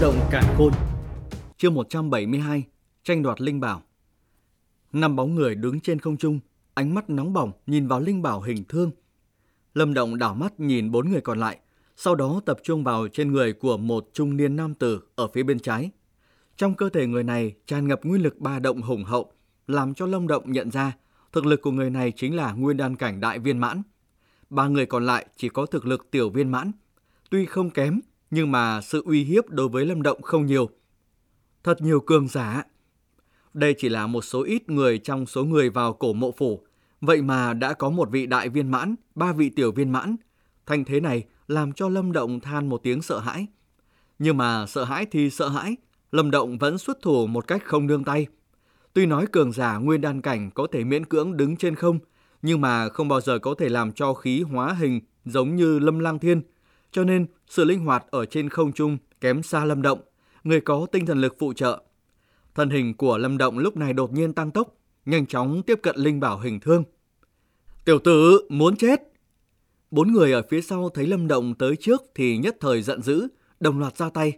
động cản khôn. Chương 172 Tranh đoạt linh bảo. Năm bóng người đứng trên không trung, Ánh mắt nóng bỏng nhìn vào linh bảo hình thương. Lâm Động đảo mắt nhìn bốn người còn lại, Sau đó tập trung vào trên người của một trung niên nam tử Ở phía bên trái. Trong cơ thể người này tràn ngập nguyên lực ba động hùng hậu, Làm cho Lâm Động nhận ra Thực lực của người này chính là nguyên đan cảnh đại viên mãn. Ba người còn lại chỉ có thực lực tiểu viên mãn, Tuy không kém nhưng mà sự uy hiếp đối với Lâm Động không nhiều. Thật nhiều cường giả. Đây chỉ là một số ít người trong số người vào cổ mộ phủ. Vậy mà đã có một vị đại viên mãn, ba vị tiểu viên mãn. Thành thế này làm cho Lâm Động than một tiếng sợ hãi. Nhưng mà sợ hãi thì sợ hãi, Lâm Động vẫn xuất thủ một cách không nương tay. Tuy nói cường giả nguyên đan cảnh có thể miễn cưỡng đứng trên không, nhưng mà không bao giờ có thể làm cho khí hóa hình giống như Lâm Lang Thiên – cho nên sự linh hoạt ở trên không trung kém xa Lâm Động, người có tinh thần lực phụ trợ. Thân hình của Lâm Động lúc này đột nhiên tăng tốc, nhanh chóng tiếp cận linh bảo hình thương. Tiểu tử, muốn chết! Bốn người ở phía sau thấy Lâm Động tới trước thì nhất thời giận dữ, đồng loạt ra tay.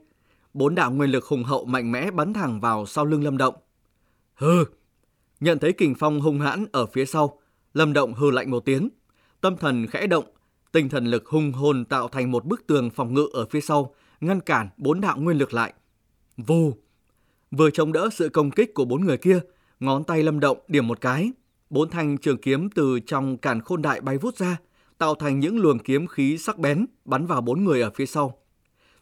Bốn đạo nguyên lực hùng hậu mạnh mẽ bắn thẳng vào sau lưng Lâm Động. Hừ! Nhận thấy kình phong hung hãn ở phía sau, Lâm Động hừ lạnh một tiếng. Tâm thần khẽ động, Tinh thần lực hung hồn tạo thành một bức tường phòng ngự ở phía sau, ngăn cản bốn đạo nguyên lực lại. Vù! Vừa chống đỡ sự công kích của bốn người kia, ngón tay lâm động điểm một cái. Bốn thanh trường kiếm từ trong càn khôn đại bay vút ra, tạo thành những luồng kiếm khí sắc bén bắn vào bốn người ở phía sau.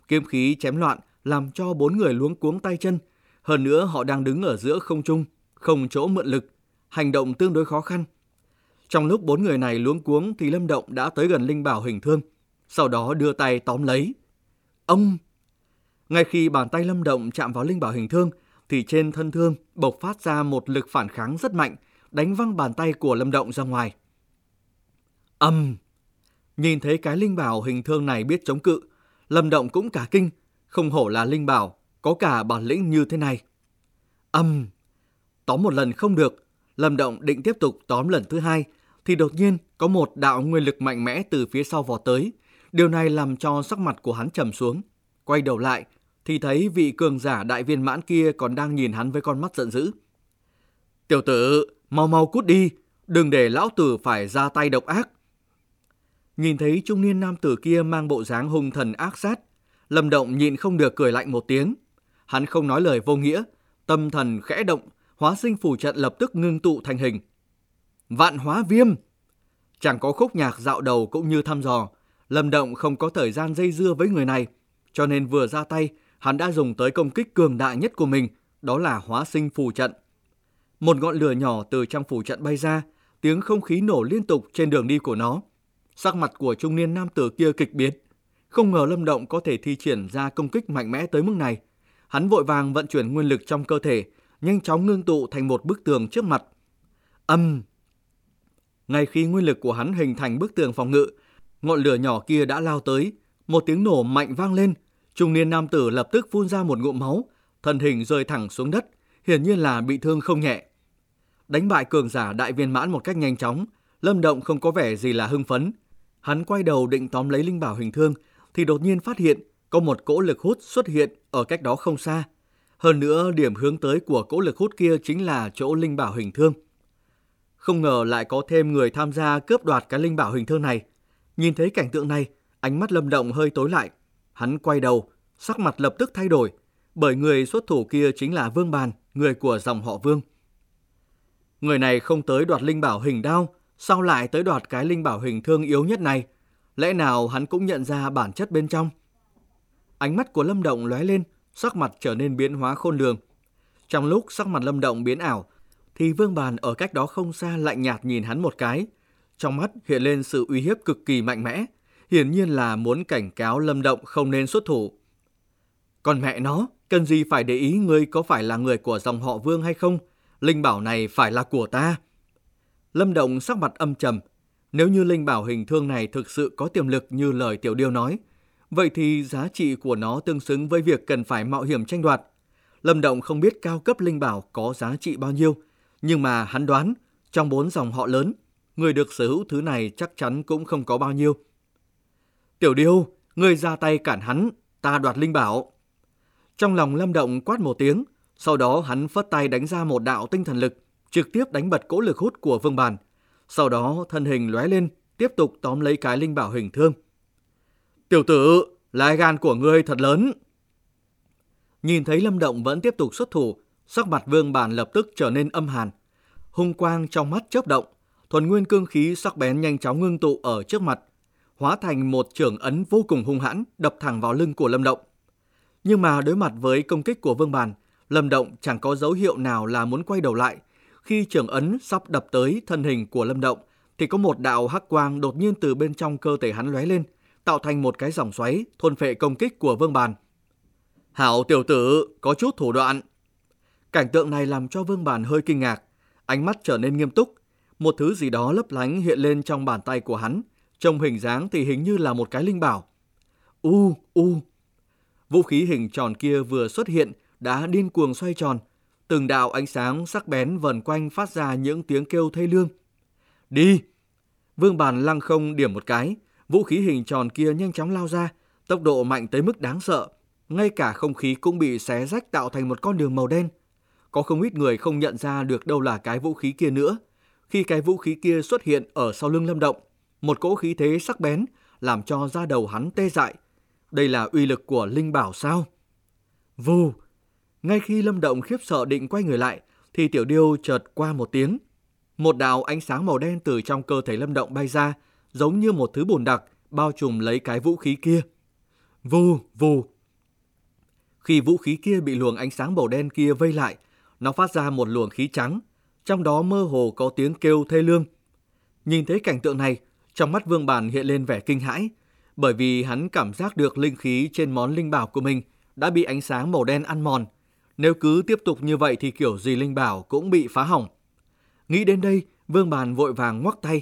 Kiếm khí chém loạn làm cho bốn người luống cuống tay chân. Hơn nữa họ đang đứng ở giữa không trung, không chỗ mượn lực, hành động tương đối khó khăn. Trong lúc bốn người này luống cuống thì Lâm Động đã tới gần Linh Bảo hình thương, sau đó đưa tay tóm lấy. Ông! Ngay khi bàn tay Lâm Động chạm vào Linh Bảo hình thương, thì trên thân thương bộc phát ra một lực phản kháng rất mạnh, đánh văng bàn tay của Lâm Động ra ngoài. Âm! Nhìn thấy cái Linh Bảo hình thương này biết chống cự, Lâm Động cũng cả kinh, không hổ là Linh Bảo, có cả bản lĩnh như thế này. Âm! Tóm một lần không được, Lâm Động định tiếp tục tóm lần thứ hai, thì đột nhiên có một đạo nguyên lực mạnh mẽ từ phía sau vọt tới. Điều này làm cho sắc mặt của hắn trầm xuống. Quay đầu lại thì thấy vị cường giả đại viên mãn kia còn đang nhìn hắn với con mắt giận dữ. Tiểu tử, mau mau cút đi, đừng để lão tử phải ra tay độc ác. Nhìn thấy trung niên nam tử kia mang bộ dáng hung thần ác sát, Lâm Động nhịn không được cười lạnh một tiếng. Hắn không nói lời vô nghĩa, tâm thần khẽ động, hóa sinh phủ trận lập tức ngưng tụ thành hình. Vạn hóa viêm. Chẳng có khúc nhạc dạo đầu cũng như thăm dò, Lâm Động không có thời gian dây dưa với người này, cho nên vừa ra tay, hắn đã dùng tới công kích cường đại nhất của mình, đó là hóa sinh phù trận. Một ngọn lửa nhỏ từ trong phù trận bay ra, tiếng không khí nổ liên tục trên đường đi của nó. Sắc mặt của trung niên nam tử kia kịch biến, không ngờ Lâm Động có thể thi triển ra công kích mạnh mẽ tới mức này. Hắn vội vàng vận chuyển nguyên lực trong cơ thể, nhanh chóng ngưng tụ thành một bức tường trước mặt. Âm, ngay khi nguyên lực của hắn hình thành bức tường phòng ngự, ngọn lửa nhỏ kia đã lao tới, một tiếng nổ mạnh vang lên, trung niên nam tử lập tức phun ra một ngụm máu, thân hình rơi thẳng xuống đất, hiển nhiên là bị thương không nhẹ. Đánh bại cường giả đại viên mãn một cách nhanh chóng, Lâm Động không có vẻ gì là hưng phấn. Hắn quay đầu định tóm lấy linh bảo hình thương thì đột nhiên phát hiện có một cỗ lực hút xuất hiện ở cách đó không xa. Hơn nữa, điểm hướng tới của cỗ lực hút kia chính là chỗ linh bảo hình thương. Không ngờ lại có thêm người tham gia cướp đoạt cái linh bảo hình thương này. Nhìn thấy cảnh tượng này, ánh mắt Lâm Động hơi tối lại. Hắn quay đầu, sắc mặt lập tức thay đổi, bởi người xuất thủ kia chính là Vương Bàn, người của dòng họ Vương. Người này không tới đoạt linh bảo hình đao, sao lại tới đoạt cái linh bảo hình thương yếu nhất này? Lẽ nào hắn cũng nhận ra bản chất bên trong? Ánh mắt của Lâm Động lóe lên, sắc mặt trở nên biến hóa khôn lường. Trong lúc sắc mặt Lâm Động biến ảo, thì Vương Bàn ở cách đó không xa lạnh nhạt nhìn hắn một cái. Trong mắt hiện lên sự uy hiếp cực kỳ mạnh mẽ, hiển nhiên là muốn cảnh cáo Lâm Động không nên xuất thủ. Còn mẹ nó, cần gì phải để ý ngươi có phải là người của dòng họ Vương hay không? Linh bảo này phải là của ta. Lâm Động sắc mặt âm trầm. Nếu như linh bảo hình thương này thực sự có tiềm lực như lời Tiểu Điêu nói, vậy thì giá trị của nó tương xứng với việc cần phải mạo hiểm tranh đoạt. Lâm Động không biết cao cấp linh bảo có giá trị bao nhiêu, nhưng mà hắn đoán, trong bốn dòng họ lớn, người được sở hữu thứ này chắc chắn cũng không có bao nhiêu. Tiểu điêu, người ra tay cản hắn, ta đoạt linh bảo. Trong lòng Lâm Động quát một tiếng, sau đó hắn phất tay đánh ra một đạo tinh thần lực, trực tiếp đánh bật cỗ lực hút của Vương Bàn. Sau đó thân hình lóe lên, tiếp tục tóm lấy cái linh bảo hình thương. Tiểu tử, lá gan của ngươi thật lớn. Nhìn thấy Lâm Động vẫn tiếp tục xuất thủ, sắc mặt Vương Bàn lập tức trở nên âm hàn. Hung quang trong mắt chớp động, thuần nguyên cương khí sắc bén nhanh chóng ngưng tụ ở trước mặt, hóa thành một trưởng ấn vô cùng hung hãn đập thẳng vào lưng của Lâm Động. Nhưng mà đối mặt với công kích của Vương Bàn, Lâm Động chẳng có dấu hiệu nào là muốn quay đầu lại. Khi trưởng ấn sắp đập tới thân hình của Lâm Động, thì có một đạo hắc quang đột nhiên từ bên trong cơ thể hắn lóe lên, tạo thành một cái dòng xoáy thôn phệ công kích của Vương Bàn. Hảo tiểu tử, có chút thủ đoạn. Cảnh tượng này làm cho Vương Bàn hơi kinh ngạc, ánh mắt trở nên nghiêm túc. Một thứ gì đó lấp lánh hiện lên trong bàn tay của hắn, trông hình dáng thì hình như là một cái linh bảo. U, u. Vũ khí hình tròn kia vừa xuất hiện đã điên cuồng xoay tròn, từng đạo ánh sáng sắc bén vần quanh phát ra những tiếng kêu thê lương. Đi! Vương bàn lăng không điểm một cái, vũ khí hình tròn kia nhanh chóng lao ra, tốc độ mạnh tới mức đáng sợ. Ngay cả không khí cũng bị xé rách tạo thành một con đường màu đen. Có không ít người không nhận ra được đâu là cái vũ khí kia nữa. Khi cái vũ khí kia xuất hiện ở sau lưng Lâm Động, một cỗ khí thế sắc bén làm cho da đầu hắn tê dại. Đây là uy lực của linh bảo sao? Vù! Ngay khi Lâm Động khiếp sợ định quay người lại, thì tiểu điêu chợt qua một tiếng. Một đạo ánh sáng màu đen từ trong cơ thể Lâm Động bay ra, giống như một thứ bùn đặc, bao trùm lấy cái vũ khí kia. Vù, vù. Khi vũ khí kia bị luồng ánh sáng màu đen kia vây lại, nó phát ra một luồng khí trắng, trong đó mơ hồ có tiếng kêu thê lương. Nhìn thấy cảnh tượng này, trong mắt Vương Bản hiện lên vẻ kinh hãi, bởi vì hắn cảm giác được linh khí trên món linh bảo của mình đã bị ánh sáng màu đen ăn mòn. Nếu cứ tiếp tục như vậy thì kiểu gì linh bảo cũng bị phá hỏng. Nghĩ đến đây, Vương Bàn vội vàng ngoắc tay.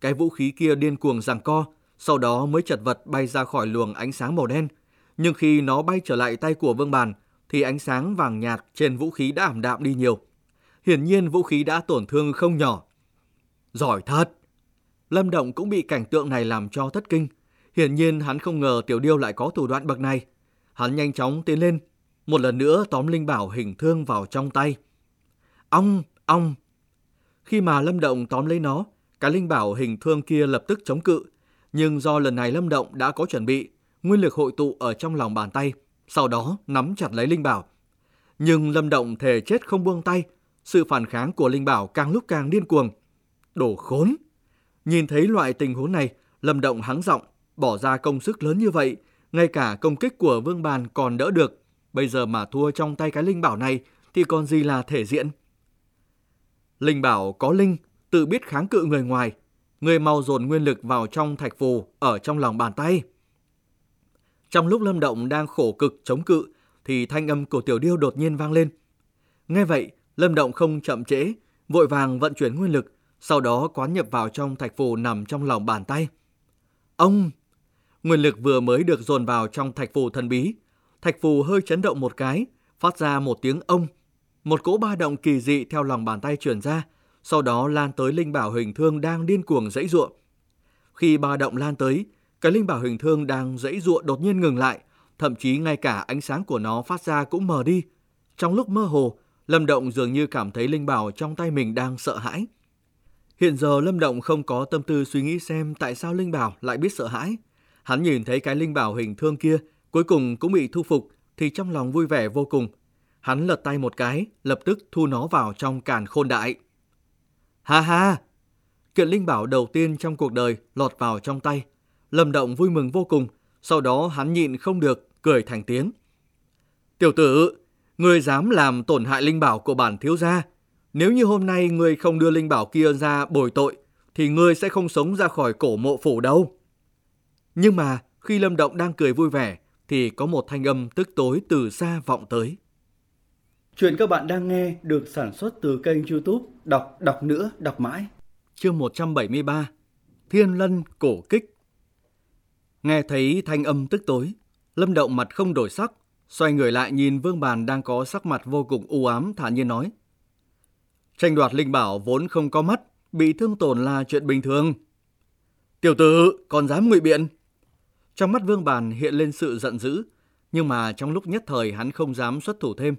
Cái vũ khí kia điên cuồng giằng co, sau đó mới chật vật bay ra khỏi luồng ánh sáng màu đen. Nhưng khi nó bay trở lại tay của Vương Bàn, thì ánh sáng vàng nhạt trên vũ khí đã ảm đạm đi nhiều. Hiển nhiên vũ khí đã tổn thương không nhỏ. Giỏi thật! Lâm Động cũng bị cảnh tượng này làm cho thất kinh. Hiển nhiên hắn không ngờ Tiểu Điêu lại có thủ đoạn bậc này. Hắn nhanh chóng tiến lên, một lần nữa tóm linh bảo hình thương vào trong tay. Ong, ong. Khi mà Lâm Động tóm lấy nó, cái linh bảo hình thương kia lập tức chống cự. Nhưng do lần này Lâm Động đã có chuẩn bị, nguyên lực hội tụ ở trong lòng bàn tay, sau đó nắm chặt lấy linh bảo. Nhưng Lâm Động thề chết không buông tay, sự phản kháng của linh bảo càng lúc càng điên cuồng. Đổ khốn! Nhìn thấy loại tình huống này, Lâm Động hắng giọng, bỏ ra công sức lớn như vậy, ngay cả công kích của Vương Bàn còn đỡ được. Bây giờ mà thua trong tay cái linh bảo này thì còn gì là thể diện. Linh bảo có linh, tự biết kháng cự người ngoài. Người mau dồn nguyên lực vào trong thạch phù ở trong lòng bàn tay. Trong lúc Lâm Động đang khổ cực chống cự thì thanh âm của Tiểu Điêu đột nhiên vang lên. Nghe vậy, Lâm Động không chậm trễ, vội vàng vận chuyển nguyên lực, sau đó quán nhập vào trong thạch phù nằm trong lòng bàn tay. Ông! Nguyên lực vừa mới được dồn vào trong thạch phù thần bí. Thạch phù hơi chấn động một cái, phát ra một tiếng ông. Một cỗ ba động kỳ dị theo lòng bàn tay truyền ra, sau đó lan tới linh bảo hình thương đang điên cuồng dãy ruộng. Khi ba động lan tới, cái linh bảo hình thương đang dãy ruộng đột nhiên ngừng lại, thậm chí ngay cả ánh sáng của nó phát ra cũng mờ đi. Trong lúc mơ hồ, Lâm Động dường như cảm thấy linh bảo trong tay mình đang sợ hãi. Hiện giờ Lâm Động không có tâm tư suy nghĩ xem tại sao Linh Bảo lại biết sợ hãi. Hắn nhìn thấy cái Linh Bảo hình thương kia, cuối cùng cũng bị thu phục, thì trong lòng vui vẻ vô cùng. Hắn lật tay một cái, lập tức thu nó vào trong càn khôn đại. Ha ha! Kiện Linh Bảo đầu tiên trong cuộc đời lọt vào trong tay. Lâm Động vui mừng vô cùng, sau đó hắn nhịn không được, cười thành tiếng. Tiểu tử, người dám làm tổn hại Linh Bảo của bản thiếu gia, nếu như hôm nay ngươi không đưa linh bảo kia ra bồi tội, thì ngươi sẽ không sống ra khỏi cổ mộ phủ đâu. Nhưng mà khi Lâm Động đang cười vui vẻ, thì có một thanh âm tức tối từ xa vọng tới. Chuyện các bạn đang nghe được sản xuất từ kênh youtube Đọc Đọc Nữa Đọc Mãi. Chương 173 Thiên Lân Cổ Kích Nghe thấy thanh âm tức tối, Lâm Động mặt không đổi sắc, xoay người lại nhìn Vương Bàn đang có sắc mặt vô cùng u ám thản nhiên nói. Tranh đoạt linh bảo vốn không có mắt, bị thương tổn là chuyện bình thường. Tiểu tử, còn dám ngụy biện? Trong mắt Vương Bàn hiện lên sự giận dữ. Nhưng mà trong lúc nhất thời hắn không dám xuất thủ thêm.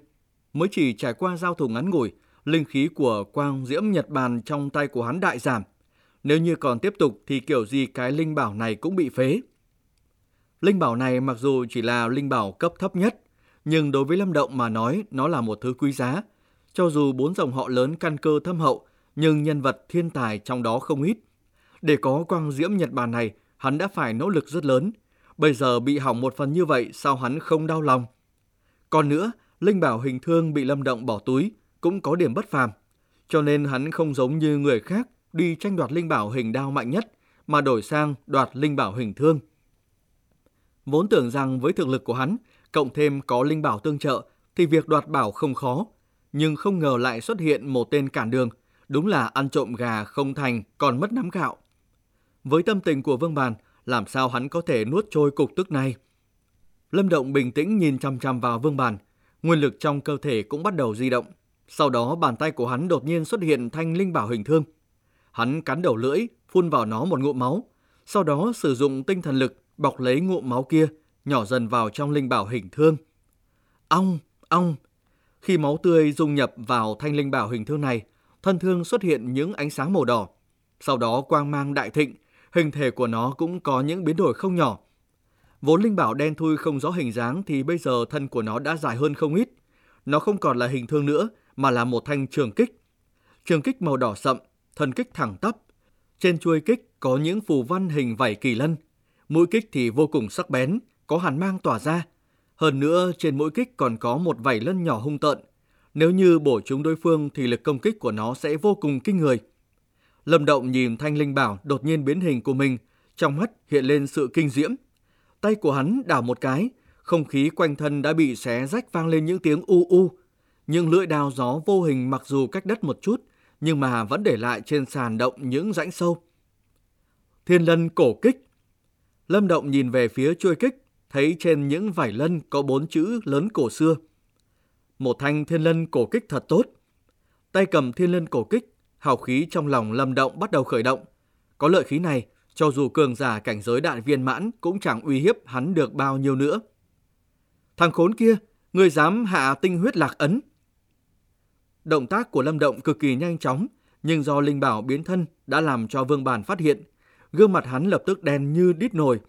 Mới chỉ trải qua giao thủ ngắn ngủi, linh khí của quang diễm Nhật Bản trong tay của hắn đại giảm. Nếu như còn tiếp tục thì kiểu gì cái linh bảo này cũng bị phế. Linh bảo này mặc dù chỉ là linh bảo cấp thấp nhất, nhưng đối với Lâm Động mà nói nó là một thứ quý giá. Cho dù bốn dòng họ lớn căn cơ thâm hậu, nhưng nhân vật thiên tài trong đó không ít. Để có quang diễm Nhật Bản này, hắn đã phải nỗ lực rất lớn. Bây giờ bị hỏng một phần như vậy sao hắn không đau lòng? Còn nữa, linh bảo hình thương bị Lâm Động bỏ túi cũng có điểm bất phàm. Cho nên hắn không giống như người khác đi tranh đoạt linh bảo hình đao mạnh nhất, mà đổi sang đoạt linh bảo hình thương. Vốn tưởng rằng với thực lực của hắn, cộng thêm có linh bảo tương trợ, thì việc đoạt bảo không khó. Nhưng không ngờ lại xuất hiện một tên cản đường, đúng là ăn trộm gà không thành còn mất nắm gạo. Với tâm tình của Vương Bàn, làm sao hắn có thể nuốt trôi cục tức này? Lâm Động bình tĩnh nhìn chăm chăm vào Vương Bàn, nguyên lực trong cơ thể cũng bắt đầu di động. Sau đó bàn tay của hắn đột nhiên xuất hiện thanh linh bảo hình thương. Hắn cắn đầu lưỡi, phun vào nó một ngụm máu, sau đó sử dụng tinh thần lực bọc lấy ngụm máu kia, nhỏ dần vào trong linh bảo hình thương. Ong, ong. Khi máu tươi dung nhập vào thanh linh bảo hình thương này, thân thương xuất hiện những ánh sáng màu đỏ. Sau đó quang mang đại thịnh, hình thể của nó cũng có những biến đổi không nhỏ. Vốn linh bảo đen thui không rõ hình dáng thì bây giờ thân của nó đã dài hơn không ít. Nó không còn là hình thương nữa mà là một thanh trường kích. Trường kích màu đỏ sậm, thân kích thẳng tắp. Trên chuôi kích có những phù văn hình vảy kỳ lân. Mũi kích thì vô cùng sắc bén, có hàn mang tỏa ra. Hơn nữa, trên mũi kích còn có một vảy lân nhỏ hung tợn. Nếu như bổ chúng đối phương thì lực công kích của nó sẽ vô cùng kinh người. Lâm Động nhìn thanh linh bảo đột nhiên biến hình của mình, trong mắt hiện lên sự kinh diễm. Tay của hắn đảo một cái, không khí quanh thân đã bị xé rách vang lên những tiếng u u. Nhưng lưỡi đao gió vô hình mặc dù cách đất một chút, nhưng mà vẫn để lại trên sàn động những rãnh sâu. Thiên lân cổ kích Lâm Động nhìn về phía chuôi kích, thấy trên những vải lân có bốn chữ lớn cổ xưa. Một thanh thiên lân cổ kích thật tốt. Tay cầm thiên lân cổ kích, hào khí trong lòng Lâm Động bắt đầu khởi động. Có lợi khí này, cho dù cường giả cảnh giới đại viên mãn cũng chẳng uy hiếp hắn được bao nhiêu nữa. Thằng khốn kia, người dám hạ tinh huyết lạc ấn. Động tác của Lâm Động cực kỳ nhanh chóng, nhưng do linh bảo biến thân đã làm cho Vương Bản phát hiện, gương mặt hắn lập tức đen như đít nồi.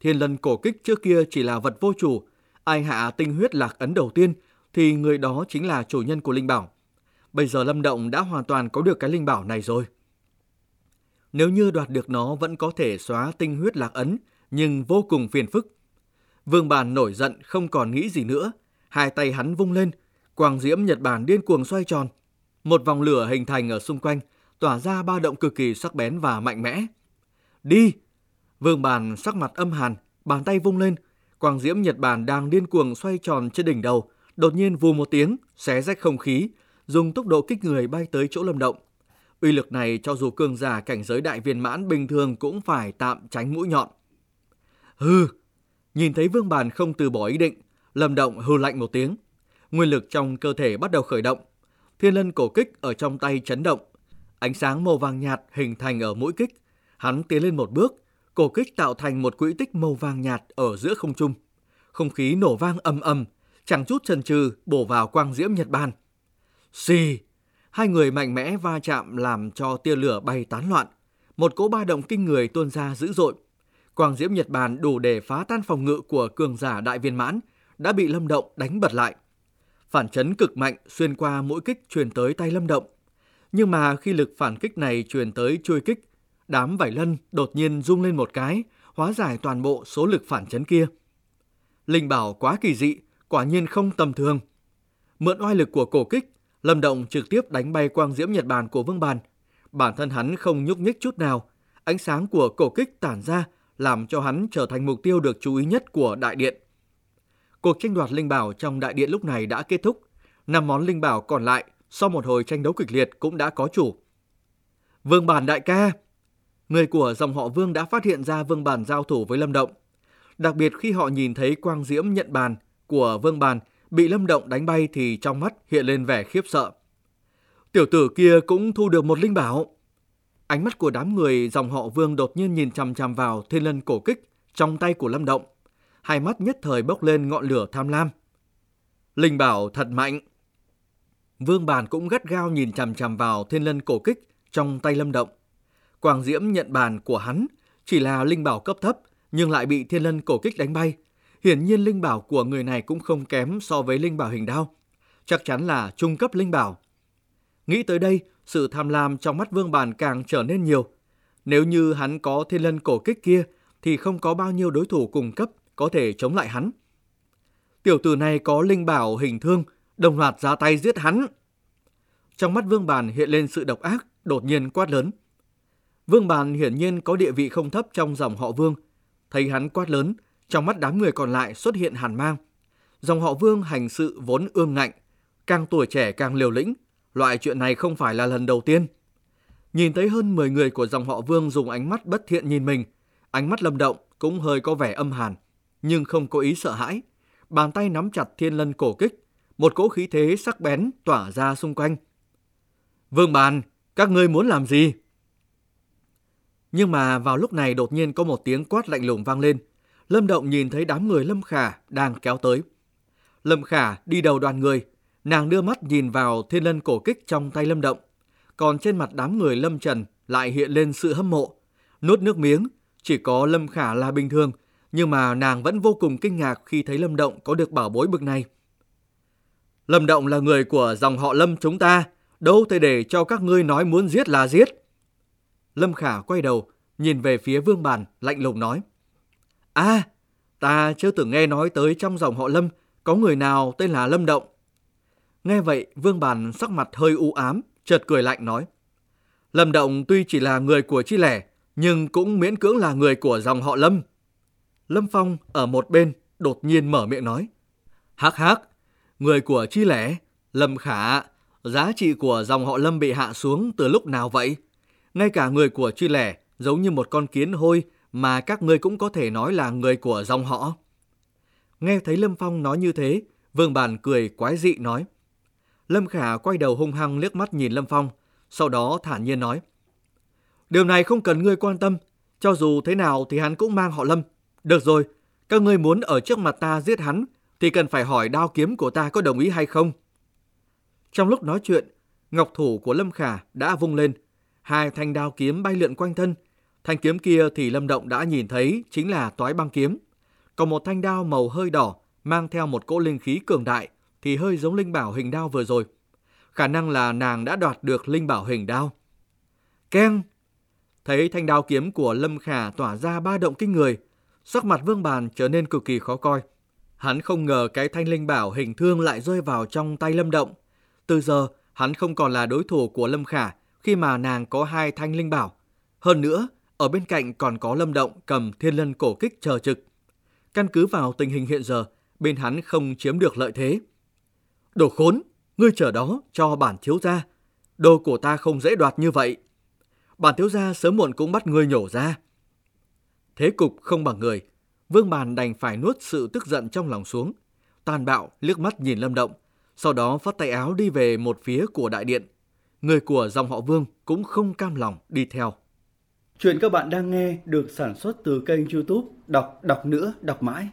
Thiên lân cổ kích trước kia chỉ là vật vô chủ, ai hạ tinh huyết lạc ấn đầu tiên thì người đó chính là chủ nhân của linh bảo. Bây giờ Lâm Động đã hoàn toàn có được cái linh bảo này rồi. Nếu như đoạt được nó vẫn có thể xóa tinh huyết lạc ấn, nhưng vô cùng phiền phức. Vương Bàn nổi giận không còn nghĩ gì nữa, hai tay hắn vung lên, quang diễm Nhật Bản điên cuồng xoay tròn. Một vòng lửa hình thành ở xung quanh, tỏa ra ba động cực kỳ sắc bén và mạnh mẽ. Đi! Vương Bàn sắc mặt âm hàn, bàn tay vung lên. Quang diễm Nhật Bản đang điên cuồng xoay tròn trên đỉnh đầu, đột nhiên vù một tiếng, xé rách không khí, dùng tốc độ kích người bay tới chỗ lâm động. Uy lực này cho dù cường giả cảnh giới đại viên mãn bình thường cũng phải tạm tránh mũi nhọn. Hừ! Nhìn thấy Vương Bàn không từ bỏ ý định, lâm động hừ lạnh một tiếng. Nguyên lực trong cơ thể bắt đầu khởi động. Thiên lân cổ kích ở trong tay chấn động. Ánh sáng màu vàng nhạt hình thành ở mũi kích, Hắn tiến lên một bước, cổ kích tạo thành một quỹ tích màu vàng nhạt ở giữa không trung. Không khí nổ vang ầm ầm, chẳng chút chần chừ bổ vào quang diễm Nhật Bản. Xì! Hai người mạnh mẽ va chạm làm cho tia lửa bay tán loạn. Một cỗ ba động kinh người tuôn ra dữ dội. Quang diễm Nhật Bản đủ để phá tan phòng ngự của cường giả đại viên mãn, đã bị Lâm Động đánh bật lại. Phản chấn cực mạnh xuyên qua mũi kích truyền tới tay Lâm Động. Nhưng mà khi lực phản kích này truyền tới chui kích, Đám vảy lân đột nhiên rung lên một cái, hóa giải toàn bộ số lực phản chấn kia. Linh bảo quá kỳ dị, quả nhiên không tầm thường. Mượn oai lực của cổ kích, Lâm Động trực tiếp đánh bay quang diễm Nhật Bản của Vương Bàn. Bản thân hắn không nhúc nhích chút nào, ánh sáng của cổ kích tản ra làm cho hắn trở thành mục tiêu được chú ý nhất của đại điện. Cuộc tranh đoạt linh bảo trong đại điện lúc này đã kết thúc. Năm món linh bảo còn lại sau một hồi tranh đấu kịch liệt cũng đã có chủ. Vương Bản đại ca, người của dòng họ Vương đã phát hiện ra Vương Bàn giao thủ với Lâm Động. Đặc biệt khi họ nhìn thấy quang diễm nhận bàn của Vương Bàn bị Lâm Động đánh bay thì trong mắt hiện lên vẻ khiếp sợ. Tiểu tử kia cũng thu được một linh bảo. Ánh mắt của đám người dòng họ Vương đột nhiên nhìn chằm chằm vào thiên lân cổ kích trong tay của Lâm Động. hai mắt nhất thời bốc lên ngọn lửa tham lam. Linh bảo thật mạnh. Vương Bàn cũng gắt gao nhìn chằm chằm vào thiên lân cổ kích trong tay Lâm Động. Quảng Diễm nhận bàn của hắn chỉ là linh bảo cấp thấp nhưng lại bị thiên lân cổ kích đánh bay. Hiển nhiên linh bảo của người này cũng không kém so với linh bảo hình đao. Chắc chắn là trung cấp linh bảo. Nghĩ tới đây, sự tham lam trong mắt Vương Bàn càng trở nên nhiều. Nếu như hắn có thiên lân cổ kích kia, thì không có bao nhiêu đối thủ cùng cấp có thể chống lại hắn. Tiểu tử này có linh bảo hình thương, đồng loạt ra tay giết hắn. Trong mắt Vương Bàn hiện lên sự độc ác, đột nhiên quát lớn. Vương Bàn hiển nhiên có địa vị không thấp trong dòng họ Vương. Thấy hắn quát lớn, trong mắt đám người còn lại xuất hiện hàn mang. Dòng họ Vương hành sự vốn ương ngạnh, càng tuổi trẻ càng liều lĩnh. Loại chuyện này không phải là lần đầu tiên. Nhìn thấy hơn 10 người của dòng họ Vương dùng ánh mắt bất thiện nhìn mình, ánh mắt lâm động cũng hơi có vẻ âm hàn, nhưng không có ý sợ hãi. Bàn tay nắm chặt thiên lân cổ kích, một cỗ khí thế sắc bén tỏa ra xung quanh. Vương bàn, các ngươi muốn làm gì? Nhưng mà vào lúc này đột nhiên có một tiếng quát lạnh lùng vang lên. Lâm Động nhìn thấy đám người Lâm Khả đang kéo tới. Lâm Khả đi đầu đoàn người, nàng đưa mắt nhìn vào thiên lân cổ kích trong tay Lâm Động. Còn trên mặt đám người Lâm Trần lại hiện lên sự hâm mộ. Nuốt nước miếng, chỉ có Lâm Khả là bình thường, nhưng mà nàng vẫn vô cùng kinh ngạc khi thấy Lâm Động có được bảo bối bực này. Lâm Động là người của dòng họ Lâm chúng ta, đâu thể để cho các ngươi nói muốn giết là giết. Lâm Khả quay đầu, nhìn về phía Vương Bàn, lạnh lùng nói. À, ta chưa từng nghe nói tới trong dòng họ Lâm có người nào tên là Lâm Động. Nghe vậy, Vương Bàn sắc mặt hơi u ám, chợt cười lạnh nói. Lâm Động tuy chỉ là người của Chi Lẻ, nhưng cũng miễn cưỡng là người của dòng họ Lâm. Lâm Phong ở một bên đột nhiên mở miệng nói. Hắc hắc, người của Chi Lẻ, Lâm Khả, giá trị của dòng họ Lâm bị hạ xuống từ lúc nào vậy? Ngay cả người của truy Lẻ giống như một con kiến hôi mà các ngươi cũng có thể nói là người của dòng họ. Nghe thấy Lâm Phong nói như thế, Vương Bản cười quái dị nói. Lâm Khả quay đầu hung hăng liếc mắt nhìn Lâm Phong, sau đó thản nhiên nói. Điều này không cần ngươi quan tâm, cho dù thế nào thì hắn cũng mang họ Lâm. Được rồi, các ngươi muốn ở trước mặt ta giết hắn thì cần phải hỏi đao kiếm của ta có đồng ý hay không. Trong lúc nói chuyện, ngọc thủ của Lâm Khả đã vung lên, hai thanh đao kiếm bay lượn quanh thân. Thanh kiếm kia thì Lâm Động đã nhìn thấy chính là toái băng kiếm. Còn một thanh đao màu hơi đỏ mang theo một cỗ linh khí cường đại thì hơi giống linh bảo hình đao vừa rồi. Khả năng là nàng đã đoạt được linh bảo hình đao. Keng! Thấy thanh đao kiếm của Lâm Khả tỏa ra ba động kinh người, sắc mặt Vương Bàn trở nên cực kỳ khó coi. Hắn không ngờ cái thanh linh bảo hình thương lại rơi vào trong tay Lâm Động. Từ giờ, hắn không còn là đối thủ của Lâm Khả khi mà nàng có hai thanh linh bảo. Hơn nữa, ở bên cạnh còn có Lâm Động cầm thiên lân cổ kích chờ trực. Căn cứ vào tình hình hiện giờ, bên hắn không chiếm được lợi thế. Đồ khốn, ngươi chờ đó cho bản thiếu gia. Đồ của ta không dễ đoạt như vậy. Bản thiếu gia sớm muộn cũng bắt ngươi nhổ ra. Thế cục không bằng người, Vương Bàn đành phải nuốt sự tức giận trong lòng xuống. Tàn bạo liếc mắt nhìn Lâm Động, sau đó phát tay áo đi về một phía của đại điện. Người của dòng họ Vương cũng không cam lòng đi theo. Chuyện các bạn đang nghe được sản xuất từ kênh youtube Đọc Đọc Nữa, Đọc Mãi.